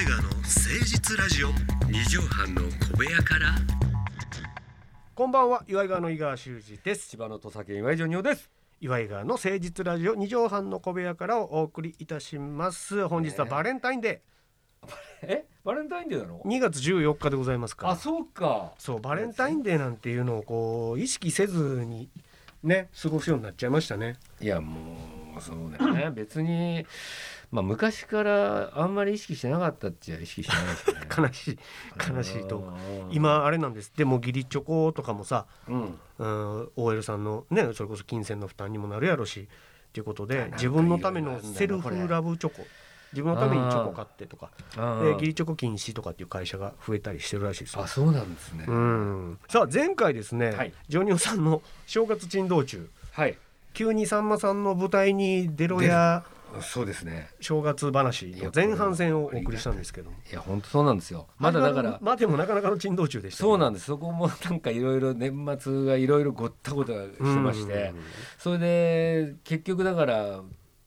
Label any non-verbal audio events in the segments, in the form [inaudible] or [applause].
岩井川の誠実ラジオ。二畳半の小部屋から。こんばんは岩井川の井川修司です。千葉の土佐県岩井ジョニオです。岩井川の誠実ラジオ二畳半の小部屋からお送りいたします。本日はバレンタインデえ？バレンタインデーなの？ー2月14日でございますか。らあそうか。そうバレンタインデーなんていうのをこう意識せずにね過ごすようになっちゃいましたね。いやもうそうだよね。別にまあ昔からあんまり意識してなかったっちゃ意識してないですね。[laughs] 悲しい悲しいとう。ん。今あれなんです。でも義理チョコとかもさ、うん。うん、OL さんのねそれこそ金銭の負担にもなるやろしということで自分のためのセルフラブチョコ。自分のためにチョコ買ってとか。義理チョコ禁止とかっていう会社が増えたりしてるらしいですよ。あそうなんですね、うん。さあ前回ですね、はい。ジョニオさんの正月珍道中。はい。急にさんまさんの舞台に出ろやそうですね。正月話の前半戦をお送りしたんですけども。いや本当そうなんですよ。まだだからまあでもなかなかの珍道中でしたね、そうなんです。そこもなんかいろいろ年末がいろいろごったごたしてまして。それで結局だから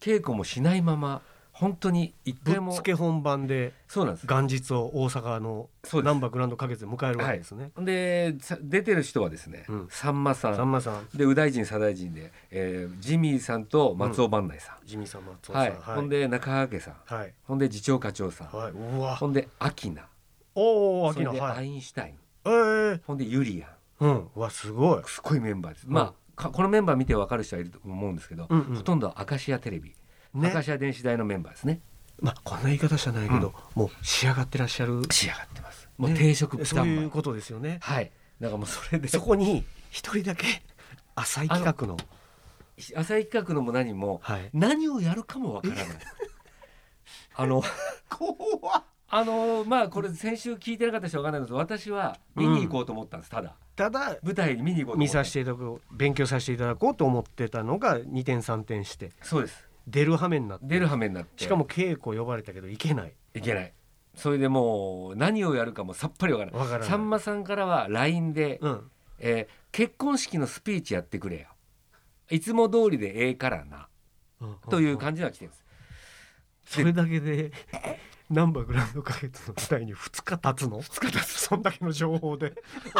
稽古もしないまま本当に一ぶっ回もつけ本番でそうなんです。元日を大阪の難波グランド花月で迎えるわけですね、でさ出てる人はですね、うん。さんまさん。さんまさん。で右大臣左大臣で、えージミーさんと松尾万内さん、地味さん松尾さん。はい、ほんで中川家さん。はい。ほんで次長課長さん、はい。うわ。ほんでアキナ。おおア野はい。インシュタイン。えー、ほんでユリアン。うん。うわすごい。すごいメンバーです、まあかこのメンバー見てわかる人はいると思うんですけど、うんうん。ほとんどアカシアテレビ、ね。アカシア電子台のメンバーですね。まあこんな言い方じゃないけど、もう仕上がってらっしゃる。仕上がってます。もうね定食そういうことですよね。はい。だからもうそれで。そこに一人だけ浅い企画の。浅井企画のも何もはい。何をやるかもわからない。あの怖っ。あのまあこれ先週聞いてなかった人はわかんないんですけど私は見に行こうと思ったんです、ただ。ただ舞台に見に行こう見させていただこう勉強させていただこうと思ってたのが二点三点して。そうです出る羽目になって。出る羽目になって。しかも稽古呼ばれたけど行けない。いけない。それでもう何をやるかもさっぱりわからない。わからない。さんまさんからは LINE で、うん。えー結婚式のスピーチやってくれよ。いつも通りでええからな。という感じが来てるんです。それだけで [laughs] ナンバーグランド花月の舞台に2日経つの？2日経つ。そんだけの情報で。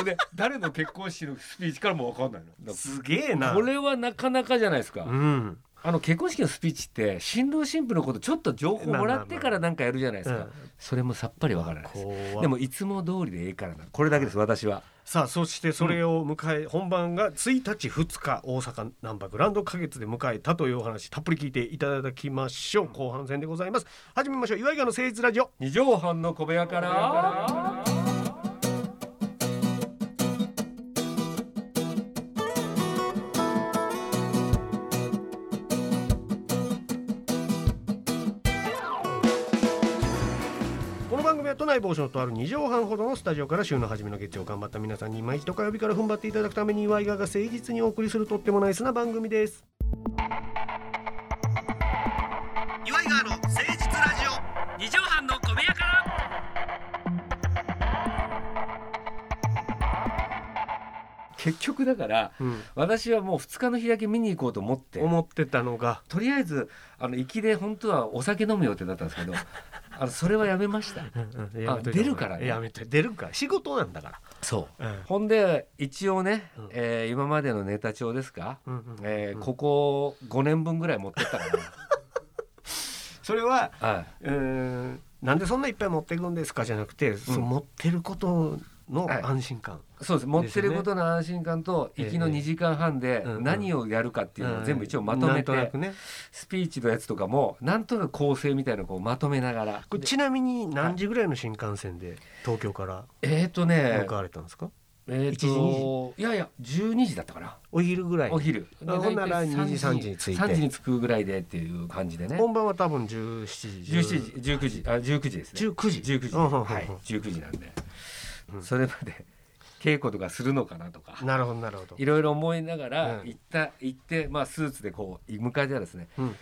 で誰の結婚式のスピーチからもわかんないの。すげえな。これはなかなかじゃないですか、うんあの結婚式のスピーチって新郎新婦のことちょっと情報もらってからなんかやるじゃないですか、うん。それもさっぱりわからないです。でもいつも通りでええからな。これだけです私は。さあそしてそれを迎え、本番が1日2日大阪ナンバーグランド花月で迎えたというお話たっぷり聞いていただきましょう。後半戦でございます。始めましょう。岩井川の誠実ラジオ。二畳半の小部屋からの番組は都内某所のとある2畳半ほどのスタジオから週の初めの月曜頑張った皆さんに今一度火曜日から踏ん張っていただくために岩井川が誠実にお送りするとってもナイスな番組です。岩井川の誠実ラジ二畳半の小部屋から。結局だからオ、うん、私はもう2日の日だけ見に行こうと思って。思ってたのが。とりあえずあの行きで本当はお酒飲む予定だったんですけど [laughs] あのそれはやめました。うんうん。やめといた方がいい。出るからね。やめて出るか。ら仕事なんだかそう。ら、うん。ほんで一応ね、うん。えー今までのネタ帳ですか、うんえーここ5年分ぐらい持ってったか [laughs] それはな、はい、うーんなんでそんないっぱい持っていくんですか？じゃなくて、その持ってることのはい安心感、そうです。持ってることの安心感とええ行きの2時間半で何をやるかっていうのを全部一応まとめてスピーチのやつとかもなんとなく構成みたいなのをこうまとめながら。ちなみに何時ぐらいの新幹線で東京からえっ、とね向かわれたんですか、えっ、1時2といやいや12時だったかな。お昼ぐらいお昼。あほんなら大体2時3時に着いて。3時に着くぐらいでっていう感じでね。本番は多分17時。17時19時あ19時ですね。19時。19時。はい。19時なんで、うん。それまで稽古とかするのかなとか。なるほどなるほど。いろいろ思いながらうん。行った、行ってまあスーツでこう迎えてはですね、うん。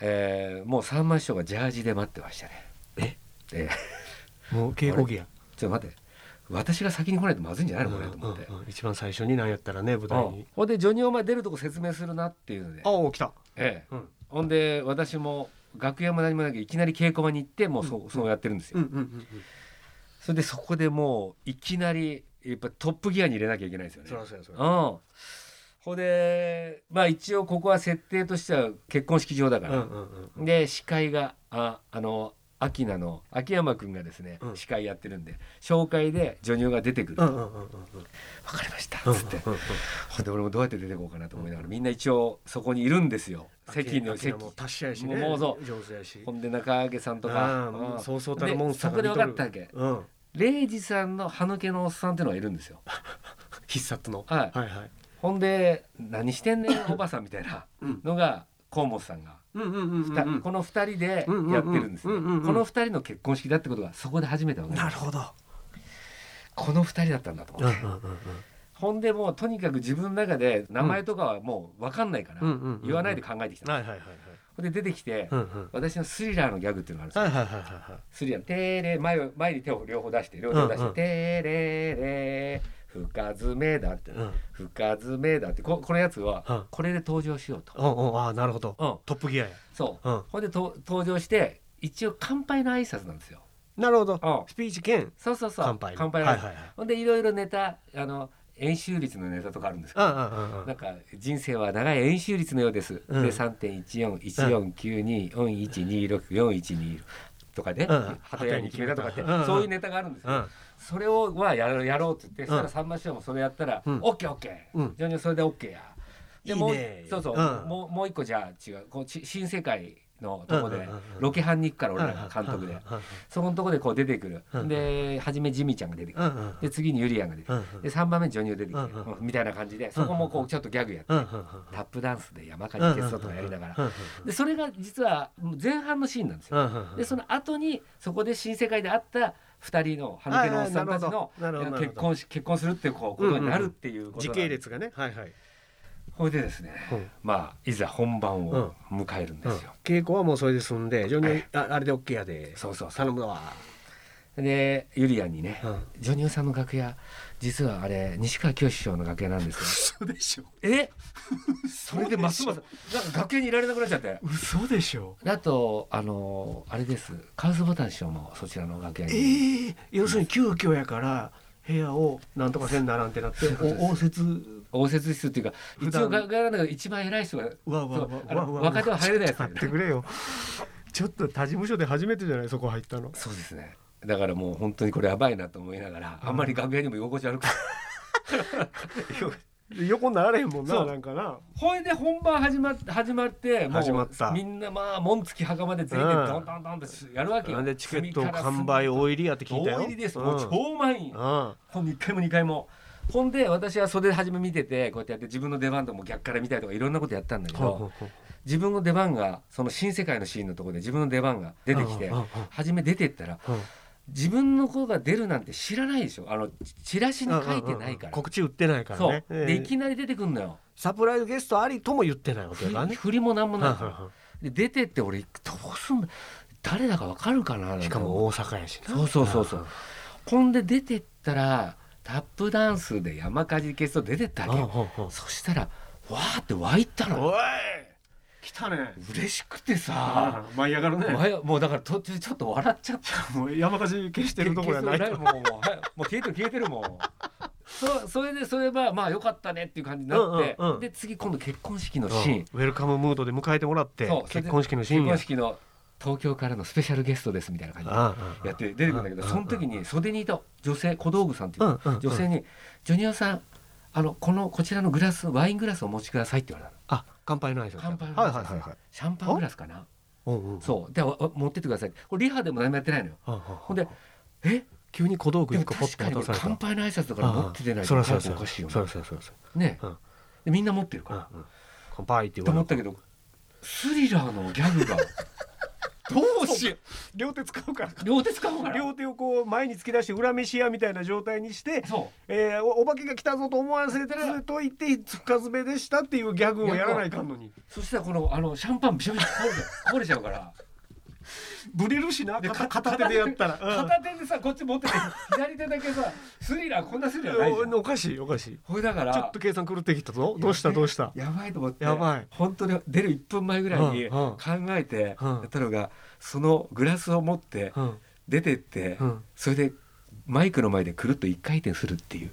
えーもうさんま師匠がジャージで待ってましたね。え？えーもう稽古着や？[laughs] ちょっと待って。私が先に来ないとまずいんじゃないのこれ？と思って、うんうん。うん一番最初に何やったらね舞台うん。にほんでジョニーお前出るとこ説明するなっていうので。あお来た。ええ。うん。ほんで私も楽屋も何もなきゃいきなり稽古場に行ってもうそう,、そうやってるんですよ。うんうんうん。それでそこでもういきなりやっぱトップギアに入れなきゃいけないんですよね。そらそうやそらうん。ほんでまあ一応ここは設定としては結婚式場だから、うんうんうんで司会がああの秋名の秋山君がですね、うん。司会やってるんで紹介でジョニオが出てくる。と「うんうんうんうん。分かりました」うんっつって、うん。うんほんで俺もどうやって出てこうかなと思いながらみんな一応そこにいるんですよ。席の席も達者やしね。もうそう。ほんで中揚さんとか。あうんあそうそうたるモンスターでそこで分かったわけ。うん礼二さんの歯抜けのおっさんっていうのがいるんですよ。[laughs] 必殺の。はい。はいはい。ほんで「何してんねん [laughs] おばさん」みたいなうん。のが河本さんが、この二人でやってるんですこの二人の結婚式だってことがそこで初めて分かりました。なるほど。この二人だったんだとうんうん思って、ほんでもうとにかく自分の中で名前とかはもう分かんないから、うんうんうんうん言わないで考えてきた、はいはいはいはい。ほんで出てきて、うんうん。私のスリラーのギャグっていうのがあるんですよ、はいはいはいはいはい。スリラー。テーレ前を前に手を両方出して両手を出して、うんうん。レレ深爪だって、うん。深爪だって。ここのやつはうん。これで登場しようと、うんうん。ああなるほど。うん、トップギアや。そう、うん。ほんでと登場して一応乾杯の挨拶なんですよ。なるほど。うん。スピーチ兼そうそうそう。乾杯。乾杯はいはいはい。ほんでいろいろネタあの円周率のネタとかあるんですけどなんか人生は長い円周率のようです。うん。で三点一四一四九二四一二六四一二とかで、うん。鳩屋に決めたとかって、うん。そういうネタがあるんですよ。うん。それをはやろうやろうって言って、ん。そしたらさんま師匠もそれやったら、うん。オッケーオッケー。うん。ジョニオそれでオッケーや。でもうそうそう、うん。もうもう一個じゃあ違う。こうち新世界のとこでロケハンに行くから俺らが監督で。そこのとこでこう出てくる、うんで初めジミちゃんが出てくる、で次にユリアンが出てくる、で3番目にジョニオ出てくる、うんうん。みたいな感じでそこもこうちょっとギャグやって、タップダンスで山火事消そうとかやりながら、でそれが実は前半のシーンなんですよ。でその後にそこで新世界で会った2人の歯抜けのおっさんたちの結婚し結婚するっていうこうことになるっていう時が系列がね。はいはいほいでですね、うん。まあいざ本番を迎えるんですよ。稽古はもうそれで済んでジョニオああれで OK やで。そうそう頼むわ。でユリアンにね、うん。ジョニオさんの楽屋実はあれ西川きよし師匠の楽屋なんですよ。嘘でしょ。え？それでますますなんか楽屋にいられなくなっちゃって。嘘でしょ。あとあのあれです。カウスボタン師匠もそちらの楽屋えに、え要するに急遽やから部屋をなんとかせんならんってなってお応接。応接室っていうか一応楽屋なんだけど一番偉い人がうわうわうわわうわ若手は入れないやつね。待ってくれよ。ちょっと他事務所で初めてじゃない？そこ入ったの。そうですね。だからもう本当にこれやばいなと思いながら、あんまり楽屋にも居心地悪く [laughs] 横になられへんもんなそう。なんかな。ほいで本番始まって始まってもう始まった。みんなまあ門付き袴で全員でうん。ドンドンドンってやるわけよ。なんでチケット完売大入りやって聞いたよ。大入りです、うん。もう超満員。うん。ほん1回も2回も。ほんで私は袖で初め見ててこうやってやって自分の出番とも逆から見たりとかいろんなことやったんだけど、ほうほうほう。自分の出番がその新世界のシーンのところで自分の出番が出てきてうんうんうん。初め出てったらうん自分の子が出るなんて知らないでしょ。あのチラシに書いてないから、告知売ってないからそう。ね、ええ。でいきなり出てくんのよ。サプライズゲストありとも言ってないわけだね。振りもなんもないから。はで出てって俺どうすんだ誰だかわかるかな？しかも大阪やしな。そうそうそうそう。ほんで出てったらタップダンスで山火事消すと出てったわけ。そしたらわーって湧いたの。おい来たね。嬉しくてさ。あ舞い上がるね。前もうだから途中ちょっと笑っちゃった。[laughs] もう山火事消してるところやないもうもうはいもう消えてる消えてるもん [laughs] そそれでそれはまあよかったねっていう感じになって、うんうんうん。で次今度結婚式のうんシーン、ウェルカムムードで迎えてもらって結婚式のシー結ンや。婚式の東京からのスペシャルゲストですみたいな感じでやって出てくるんだけどうんその時に袖にいた女性小道具さんっていう女性に「ジョニオさんあのこのこちらのグラスワイングラスをお持ちください」って言われたの。あ乾杯の挨拶乾杯のはいはいはいはい。シャンパングラスかな？そう。でわ持ってってください。これリハでも何もやってないのよ。ほんで「え？急に小道具でも一個ポッ確かにと渡された。乾杯の挨拶だから持って出ないとそらそらそらおかしいよそねねうん。でみんな持ってるから。らうんうん。乾杯ってと言われ思ったけどスリラーのギャグがどうしよ両手使うから。う両手使うから。両手をこう前に突き出して裏飯屋みたいな状態にしてそえー、おお化けが来たぞと思わせてといて深爪でしたっていうギャグをやらないかんのに。うそしたらこのあのシャンパンびしょびしょこぼれちゃうこぼれちゃうからブレるしなで片片手でやったら、うん。片手でさこっち持ってて [laughs] 左手だけさスリラーこんなスリラーないじゃんおかしいおかしい。これだからちょっと計算狂ってきたぞ。どうしたどうした？やばいと思ってやばい。本当に出る1分前ぐらいにうんうん。考えてうん。やったのがそのグラスを持ってうん。出てってうん。それでマイクの前でくるっと一回転するっていう。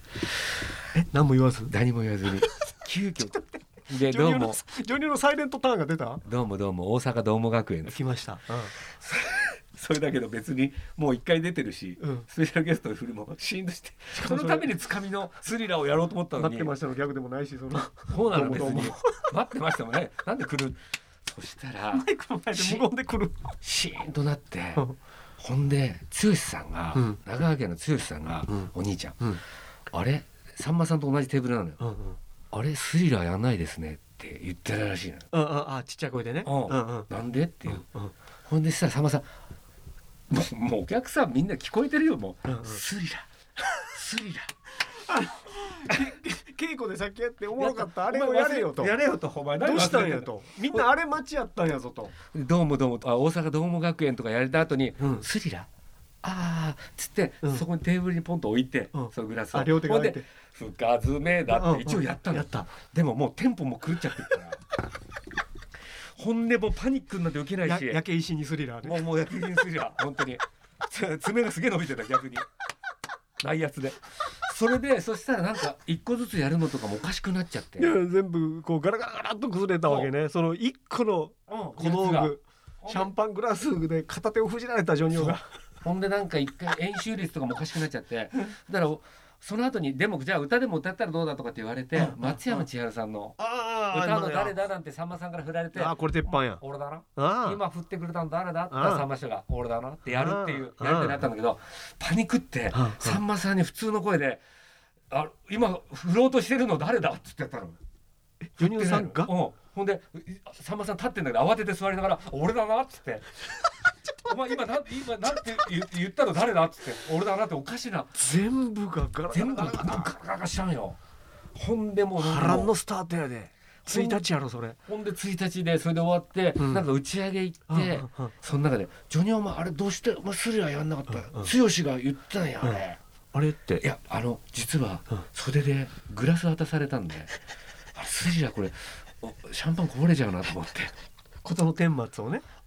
え何も言わず？何も言わずに。[laughs] 急遽。でどうも。ジョニオのサイレントターンが出た？どうもどうも。大阪どうも学園来ました、それだけど別にもう一回出てるし、うん。スペシャルゲストの振りもシーンとしてそのためにつかみのスリラーをやろうと思ったのに。待ってましたのでもないしその。そうなの別に。[laughs] 待ってましたもんね。なんで来る？そしたらマイクの前で無言で来る。シーンとなってうん。ほんで剛さんが、うん。長川家の剛さんが、うん。お兄ちゃん、うん。あれ？さんまさんと同じテーブルなのよ。うんうん。あれ？スリラーやんないですねって言ってたらしいのよ。あああちっちゃい声でね。うん。うんうん。なんで？っていう、うんほんでささんまさんもうもうお客さんみんな聞こえてるよもう、うんうん。スリラー。スリラ稽古でさっきやっておもろかったーあれをやれよと。やれよとお前。どうしたんやと。とみんなあれ待ちやったんやぞと。どうもどうもあ大阪どうも学園とかやれた後に、うん。スリラー。ああつって、うん。そこにテーブルにポンと置いて、うん。そのグラスを。あ両手が空いて。深爪だって一応やったの、やった。でももうテンポも狂っちゃってるからほんでもうパニックになって受けないやし焼け石にスリラーでもうもう焼きにすりゃ [laughs] 本当に。つ爪がすげえ伸びてた逆に。ないやつで。それでそしたらなんか一個ずつやるのとかもおかしくなっちゃって。いや全部こうガラガラガラっと崩れたわけね。その一個の小道具シャンパングラスで片手を封じられたジョニオが。ほんでなんか一回演習率とかもおかしくなっちゃって。だからその後にでもじゃあ歌でも歌ったらどうだとかって言われてうん松山千春さんのあ歌うの誰だなんてさんまさんから振られてあこれ鉄板や。俺だな。今振ってくれたの誰だってさんま師匠が俺だなってやるっていうやり手になったんだけどパニックってさんまさんに普通の声で「あ今振ろうとしてるの誰だ?」って言ってやったの。ジョニオさんが？うん、ほんでさんまさん立ってんだけど慌てて座りながら「俺だな」っつって「お前今なん今なんて言言ったの誰だ?」っつって「俺だな」っておかしな。全部がガラガ全部ガラガラ。ガラガしたんよ。ほんでもうラ波乱のスタートやで。1日やろそれほんで1日でそれで終わって、うん。なんか打ち上げ行って、うんうんうん。その中で「ジョニオお前あれどうしてお前スリラーやんなかったよ、うんうん。剛が言ったんやあれ」あれって。いやあの実はうん。袖でグラス渡されたんで「あれスリラーこれおシャンパンこぼれちゃうな」と思って。[laughs] 事の顛末をね「あー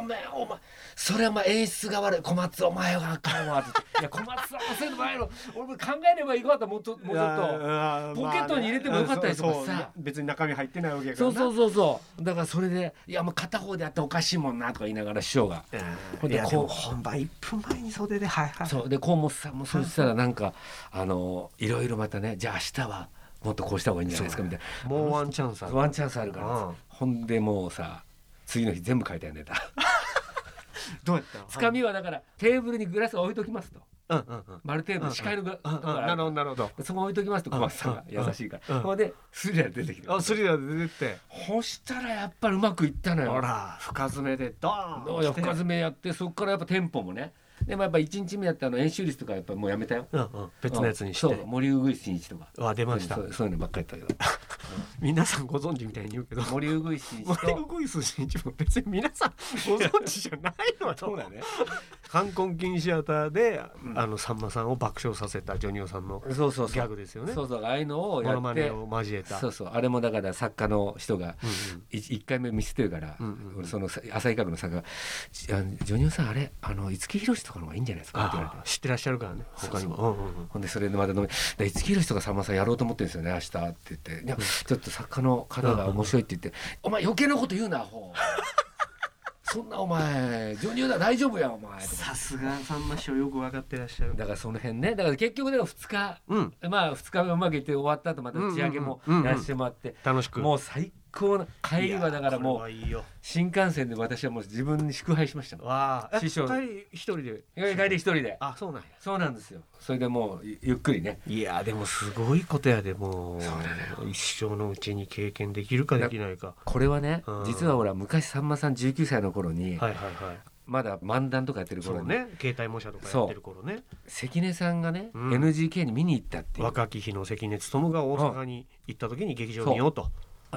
ごめんお前それはまあ演出が悪い。小松お前があかんわ」って言って「いや小松さんのせいの前の俺も考えればいいかったもうちょもうちょっと」ポケットに入れてもよかったりとかさ。別に中身入ってないわけやからな。そうそうそうそう。だからそれで「いやもう片方でやっておかしいもんな」とか言いながら師匠が。ほんでこう本番1分前に袖ではいはい。そう。で河本さんもそうしたらなんかあのいろいろまたねじゃあ明日はもっとこうした方がいいんじゃないですかみたいもうワンチャンスあるなワンチャンスあるからうん。ほんでもうさ次の日全部書いたよネタどうやったの？つかみはだからテーブルにグラスを置いときますと。うんうんうん。丸テーブル視界のグラうんうん。なるほどなるほど。そこ置いときますと小松さんが優しいから。うんほんでスリラー出てきてあスリラーで出てって。そしたらやっぱりうまくいったのよ。ほら深爪でドーン深爪やってそこからやっぱテンポもねでもやっぱ1日目やったあの演習率とかやっぱもうやめたよ。うんうん。別のやつにしそうて森うぐいす一とか。あ出ました。そうそういうのばっかりやったけど。[laughs] 皆さんご存知みたいに言うけど。森うぐいす一森と岡イス一も別に皆さんご存知じゃないのよそうだね冠婚金シアターで、うん。あのさんまさんを爆笑させたジョニオさんのそうそうギャグですよね。そうそうああいうのをやってモノマネを交えた。そうそう。あれもだから作家の人がうんうん。い一回目見せてるから、うんうんそのさ浅井家具の作家がじあ「ジョニオさんあれあの五木ひろしとかの方がいいんじゃないですか?」って言われて。知ってらっしゃるからね他にも。うんうんうん。ほんでそれでまた飲み「で五木ひろしとかさんまさんやろうと思ってるんですよね明日」って言って「いやちょっと作家の方が面白い」って言って「お前余計なこと言うなアホそんなお前ジョニオだ大丈夫やお前」さすがさんま師匠よく分かってらっしゃる。だからその辺ねだから結局だから2日うん。まあ2日目うまくいって終わった後また打ち上げもうんうんうんうん。やらせてもらって楽しく。もう最高な帰りはだからもう新幹線で私はもう自分に祝杯しましたわあ。師匠。帰り一人で？帰り一人で。あそうなんや。そうなんですよ。それでもうゆゆっくりね。いやでもすごいことやでもう。一生のうちに経験できるかできないか。これはねうん。実はほら昔さんまさん19歳の頃にはいはいはい。まだ漫談とかやってる頃ね。携帯模写とかやってる頃ね。関根さんがねうん。NGK に見に行ったっていう。若き日の関根勤が大阪に行った時に劇場見ようと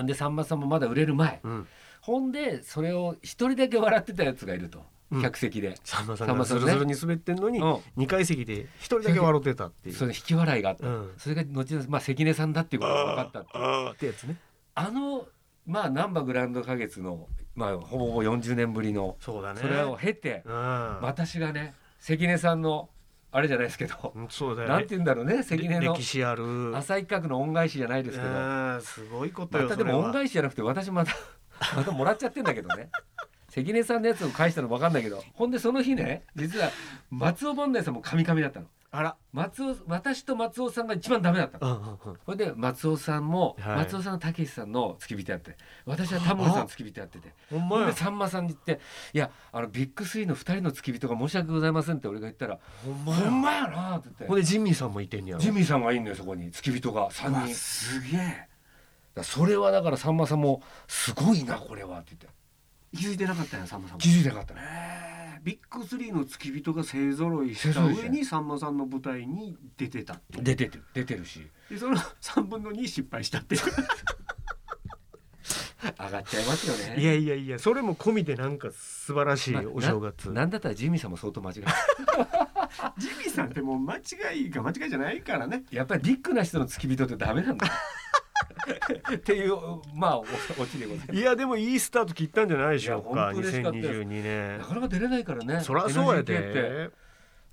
でさんまさんもまだ売れる前。うん。ほんでそれを一人だけ笑ってたやつがいると。うん。客席で、さんまさんがズルに滑ってんのにうん。二階席で一人だけ笑ってたっていう。それ引き笑いがあった、うん。それが後々まあ関根さんだっていうことが分かったっていう。ってやつね。あのまあ難波グランド花月のまあほぼほぼ40年ぶりのそうだね。それを経て、うん。私がね関根さんのあれじゃないですけど、うんそうだよ。なんて言うんだろうね関根の。歴史ある。浅井企画の恩返しじゃないですけど、うんすごいことよまたでも恩返しじゃなくて私また [laughs] またもらっちゃってんだけどね。関根さんのやつを返したの分かんないけど。ほんでその日ね実は松尾万内さんもカミカミだったのあら松尾私と松尾さんが一番ダメだったの。うんうんうん。それで松尾さんも、はい。松尾さんのたけしさんの付き人やって私はタモリさんの付き人やってて。[laughs] ほんまでさんまさんに言って「いやあのビッグスリーの2人の付き人が申し訳ございません」って俺が言ったら「ほんまほんやまやな」って言って。ほんでジミーさんもいてんねやろ。ジミーさんがいんのよそこに付き人が。3うわ人すげえ。それはだからさんまさんも「すごいなこれは」って言って。気づいてなかったんやさんまさんも。気づいてなかったねビッグスリーの付き人が勢ぞろいした上にさんまさんの舞台に出てたっていう。出てる出てるし。でその3分の2失敗したっていう。[laughs] 上がっちゃいますよね。いやいやいやそれも込みでなんか素晴らしいまあお正月、ななんだったらジミーさんも相当間違え [laughs] ジミーさんってもう間違いが間違いじゃないからね。たやっぱりビッグな人の付き人ってダメなんだっていうまあおオチでございます。いやでもいいスタート切ったんじゃないでしょうかいや本当嬉しかったです。2022年。なかなか出れないからね。そりゃそうや NGK って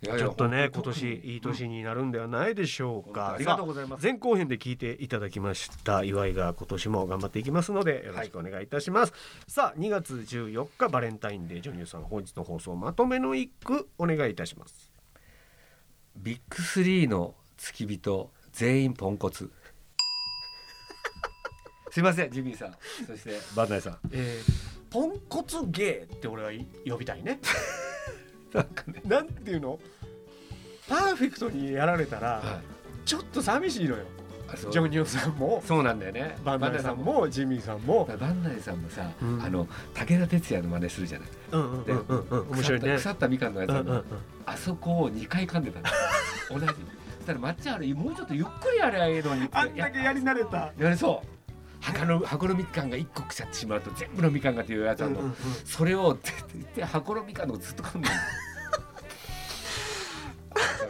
でちょっとね今年いい年になるんではないでしょうか。ありがとうございます。前後編で聞いていただきました岩井が今年も頑張っていきますのでよろしくお願いいたします、さあ2月14日バレンタインデージョニューさん本日の放送まとめの一句お願いいたします。ビッグスリーの付き人全員ポンコツすいませんジミーさん。そして。バンダイさん。えー、ポンコツゲーって俺は呼びたいね。[laughs] なんかね。なんていうの？パーフェクトにやられたら、はい。ちょっと寂しいのよ。ジョニオさんも。そうなんだよね。バンダイさんもジミーさんも。バンダイさんもさ、うん。あの武田鉄矢の真似するじゃない。うんうんでうんうんうん。面白いね。腐ったみかんのやつうんうんうん。あそこを2回噛んでたの。[laughs] 同じ。そしたら抹茶あれもうちょっとゆっくりやればいいのにあんだけやり慣れた。やれそう箱の箱のみかんが1個腐ってしまうと全部のみかんがっていうやつあるの、うんうんうん。それを箱のみかんのずっと噛んでる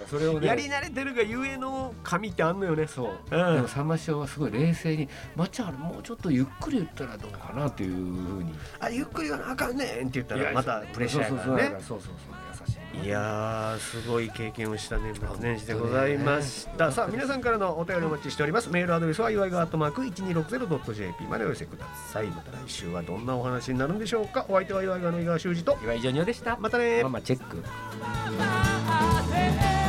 それをねやり慣れてるがゆえの紙ってあんのよねそう、うん。でもさんま師匠はすごい冷静に「抹茶あれもうちょっとゆっくり言ったらどうかな」っていうふうに。あゆっくりはなあかんねんって言ったらまたプレッシャーやからね。そうそうそう優しいいやーすごい経験をした年末年始でございました、さあ皆さんからのお便りお待ちしております。メールアドレスは祝いがアットマーク 1260.jp までお寄せください。また来週はどんなお話になるんでしょうか。お相手は祝いがの井川修司と。岩井ジョニオでした。またねママチェック「あて